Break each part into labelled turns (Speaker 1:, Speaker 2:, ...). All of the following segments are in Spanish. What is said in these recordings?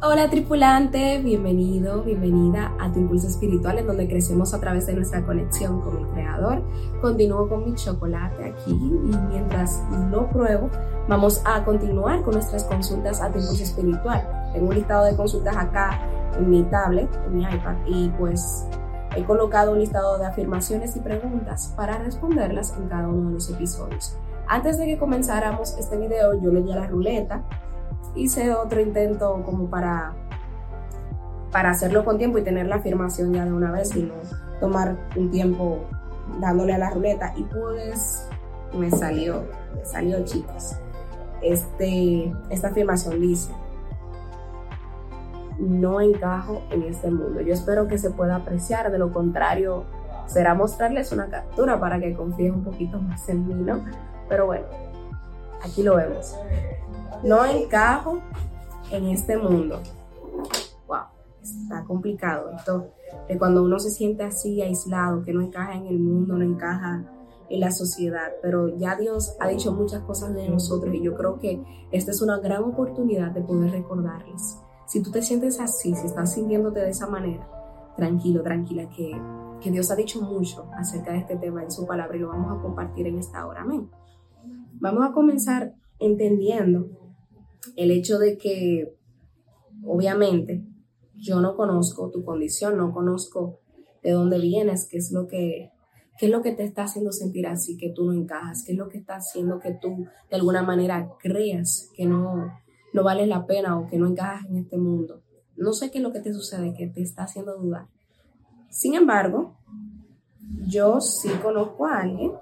Speaker 1: Hola tripulante, bienvenido, bienvenida a tu impulso espiritual en donde crecemos a través de nuestra conexión con el Creador. Continúo con mi chocolate aquí y mientras lo pruebo, vamos a continuar con nuestras consultas a tu impulso espiritual. Tengo un listado de consultas acá en mi tablet, en mi iPad y pues he colocado un listado de afirmaciones y preguntas para responderlas en cada uno de los episodios. Antes de que comenzáramos este video, yo leí a la ruleta hice otro intento como para, para hacerlo con tiempo y tener la afirmación ya de una vez y no tomar un tiempo dándole a la ruleta. Y pues me salió, me salió chicos. Este, esta afirmación dice, no encajo en este mundo. Yo espero que se pueda apreciar, de lo contrario será mostrarles una captura para que confíen un poquito más en mí, ¿no? Pero bueno, aquí lo vemos. No encajo en este mundo. Wow, está complicado esto de cuando uno se siente así aislado, que no encaja en el mundo, no encaja en la sociedad, pero ya Dios ha dicho muchas cosas de nosotros y yo creo que esta es una gran oportunidad de poder recordarles. Si tú te sientes así, si estás sintiéndote de esa manera, tranquilo, tranquila, que, que Dios ha dicho mucho acerca de este tema en su palabra y lo vamos a compartir en esta hora. Amén. Vamos a comenzar entendiendo el hecho de que, obviamente, yo no conozco tu condición, no conozco de dónde vienes, qué es lo que, qué es lo que te está haciendo sentir así, que tú no encajas, qué es lo que está haciendo que tú de alguna manera creas que no, no vale la pena o que no encajas en este mundo. No sé qué es lo que te sucede, que te está haciendo dudar. Sin embargo, yo sí conozco a alguien,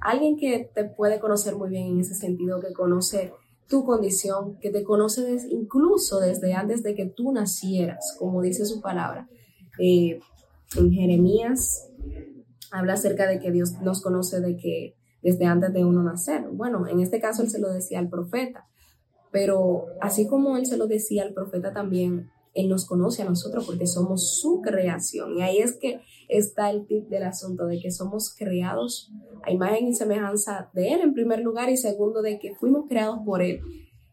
Speaker 1: alguien que te puede conocer muy bien en ese sentido, que conoce tu condición, que te conoce incluso desde antes de que tú nacieras, como dice su palabra. Eh, en Jeremías habla acerca de que Dios nos conoce de que desde antes de uno nacer. Bueno, en este caso él se lo decía al profeta, pero así como él se lo decía al profeta también, él nos conoce a nosotros porque somos su creación. Y ahí es que está el tip del asunto, de que somos creados a imagen y semejanza de Él en primer lugar y segundo de que fuimos creados por Él.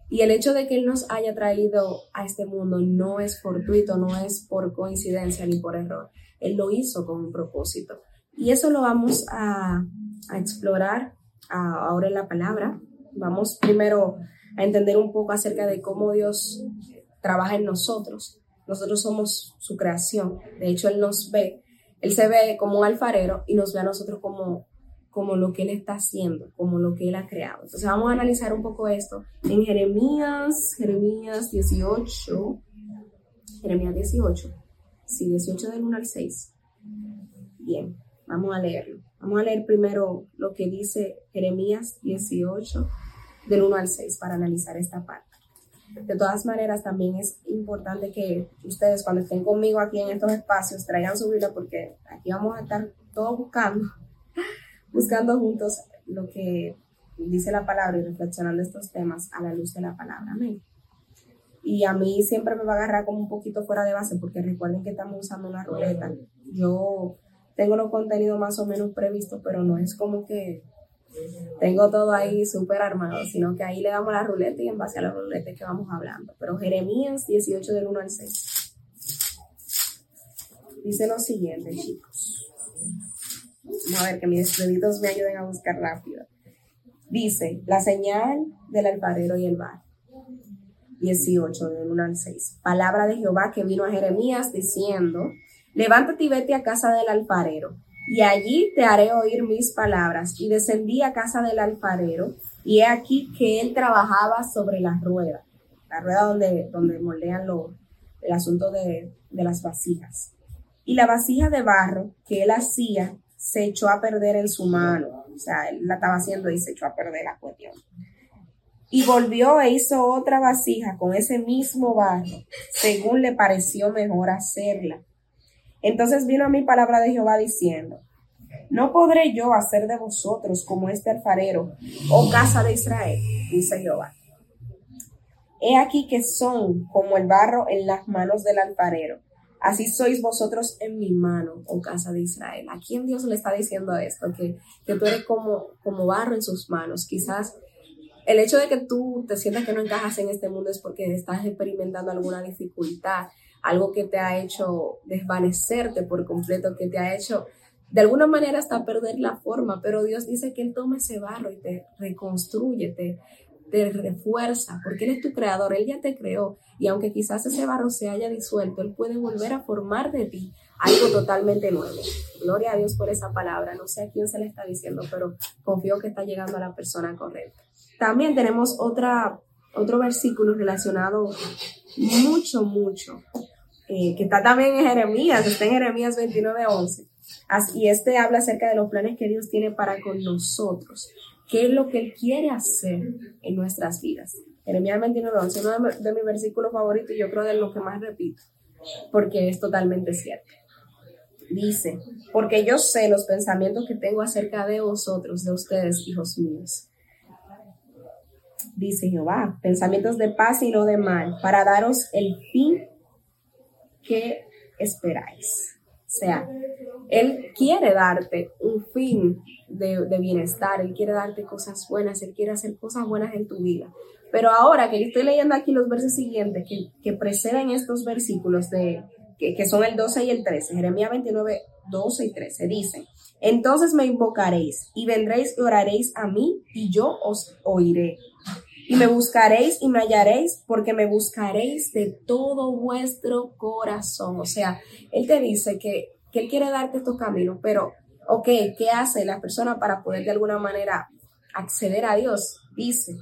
Speaker 1: Y el hecho de que Él nos haya traído a este mundo no es fortuito, no es por coincidencia ni por error. Él lo hizo con un propósito. Y eso lo vamos a, explorar ahora en la palabra. Vamos primero a entender un poco acerca de cómo Dios trabaja en nosotros. Nosotros somos su creación. De hecho, Él nos ve, Él se ve como un alfarero y nos ve a nosotros como, como lo que Él está haciendo, como lo que Él ha creado. Entonces vamos a analizar un poco esto en Jeremías, Jeremías 18, Jeremías 18, sí, 18 del 1 al 6. Bien, vamos a leerlo. Vamos a leer primero lo que dice Jeremías 18 del 1 al 6 para analizar esta parte. De todas maneras, también es importante que ustedes cuando estén conmigo aquí en estos espacios traigan su Biblia porque aquí vamos a estar todos buscando, buscando juntos lo que dice la palabra y reflexionando estos temas a la luz de la palabra. Amén. Y a mí siempre me va a agarrar como un poquito fuera de base porque recuerden que estamos usando una ruleta. Yo tengo los contenidos más o menos previstos, pero no es como que tengo todo ahí súper armado, sino que ahí le damos la ruleta y en base a la ruleta que vamos hablando. Pero Jeremías 18 del 1 al 6. Dice lo siguiente, chicos. Vamos a ver que mis deditos me ayuden a buscar rápido. Dice, la señal del alfarero y el bar. 18 del 1 al 6. Palabra de Jehová que vino a Jeremías diciendo, levántate y vete a casa del alfarero y allí te haré oír mis palabras. Y descendí a casa del alfarero, y he aquí que él trabajaba sobre la rueda, la rueda donde, donde moldean lo, el asunto de, de las vasijas. Y la vasija de barro que él hacía se echó a perder en su mano. O sea, él la estaba haciendo y se echó a perder la cuestión. Y volvió e hizo otra vasija con ese mismo barro, según le pareció mejor hacerla. Entonces vino a mí palabra de Jehová diciendo, no podré yo hacer de vosotros como este alfarero, oh casa de Israel, dice Jehová. He aquí que son como el barro en las manos del alfarero. Así sois vosotros en mi mano, oh casa de Israel. ¿A quién Dios le está diciendo esto? Que, que tú eres como, como barro en sus manos. Quizás el hecho de que tú te sientas que no encajas en este mundo es porque estás experimentando alguna dificultad, algo que te ha hecho desvanecerte por completo, que te ha hecho de alguna manera hasta perder la forma, pero Dios dice que Él toma ese barro y te reconstruye, te, te refuerza, porque Él es tu creador, Él ya te creó y aunque quizás ese barro se haya disuelto, Él puede volver a formar de ti algo totalmente nuevo. Gloria a Dios por esa palabra, no sé a quién se le está diciendo, pero confío que está llegando a la persona correcta. También tenemos otra, otro versículo relacionado mucho, mucho, eh, que está también en Jeremías, está en Jeremías 29, 11. Y este habla acerca de los planes que Dios tiene para con nosotros qué es lo que Él quiere hacer en nuestras vidas. Jeremías 29, 11, uno de, mis versículos favoritos y yo creo de lo que más repito, porque es totalmente cierto. Dice, porque yo sé los pensamientos que tengo acerca de vosotros, de ustedes, hijos míos. Dice Jehová, pensamientos de paz y no de mal, para daros el fin que esperáis. O sea, Él quiere darte un fin de, bienestar, Él quiere darte cosas buenas, Él quiere hacer cosas buenas en tu vida. Pero ahora que estoy leyendo aquí los versos siguientes que, que preceden estos versículos de, que, que, son el 12 y el 13, Jeremías 29, 12 y 13, dicen, entonces me invocaréis y vendréis y oraréis a mí y yo os oiré. Y me buscaréis y me hallaréis porque me buscaréis de todo vuestro corazón. O sea, Él te dice que, que Él quiere darte estos caminos, pero ok, ¿qué hace la persona para poder de alguna manera acceder a Dios? Dice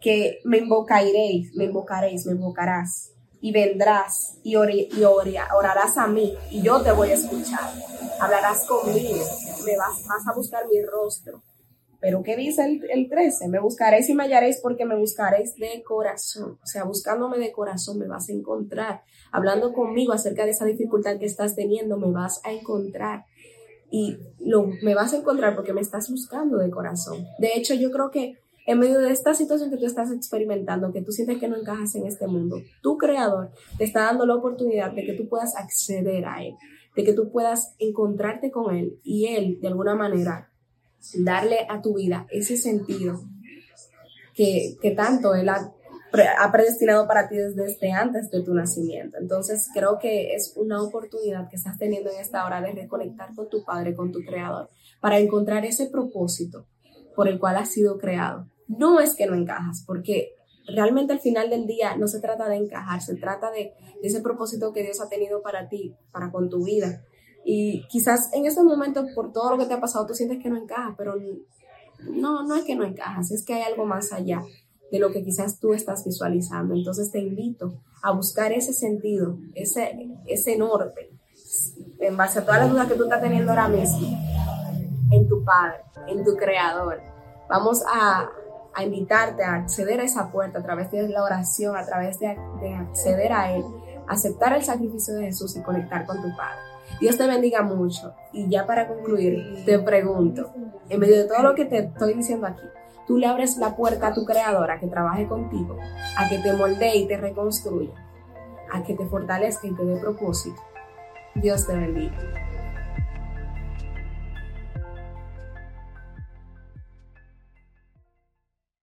Speaker 1: que me invocaréis, me invocaréis, me invocarás y vendrás y, orarás a mí y yo te voy a escuchar. Hablarás conmigo, me vas, vas a buscar mi rostro. Pero ¿qué dice el, el 13? Me buscaréis y me hallaréis porque me buscaréis de corazón. O sea, buscándome de corazón me vas a encontrar. Hablando conmigo acerca de esa dificultad que estás teniendo, me vas a encontrar y lo, me vas a encontrar porque me estás buscando de corazón. De hecho, yo creo que en medio de esta situación que tú estás experimentando, que tú sientes que no encajas en este mundo, tu creador te está dando la oportunidad de que tú puedas acceder a él, de que tú puedas encontrarte con él y él, de alguna manera, darle a tu vida ese sentido que, que tanto él ha predestinado para ti desde antes de tu nacimiento. Entonces creo que es una oportunidad que estás teniendo en esta hora de reconectar con tu Padre, con tu Creador, para encontrar ese propósito por el cual has sido creado. No es que no encajas, porque realmente al final del día no se trata de encajar, se trata de, ese propósito que Dios ha tenido para ti, para con tu vida. Y quizás en ese momento, por todo lo que te ha pasado, tú sientes que no encajas, pero no, no es que no encajas, es que hay algo más allá de lo que quizás tú estás visualizando. Entonces te invito a buscar ese sentido, ese, ese norte, en base a todas las dudas que tú estás teniendo ahora mismo, en tu Padre, en tu Creador. Vamos a, a invitarte a acceder a esa puerta a través de la oración, a través de, de acceder a Él, aceptar el sacrificio de Jesús y conectar con tu Padre. Dios te bendiga mucho. Y ya para concluir, te pregunto, en medio de todo lo que te estoy diciendo aquí, tú le abres la puerta a tu creadora que trabaje contigo, a que te moldee y te reconstruya, a que te fortalezca y te dé propósito. Dios te bendiga.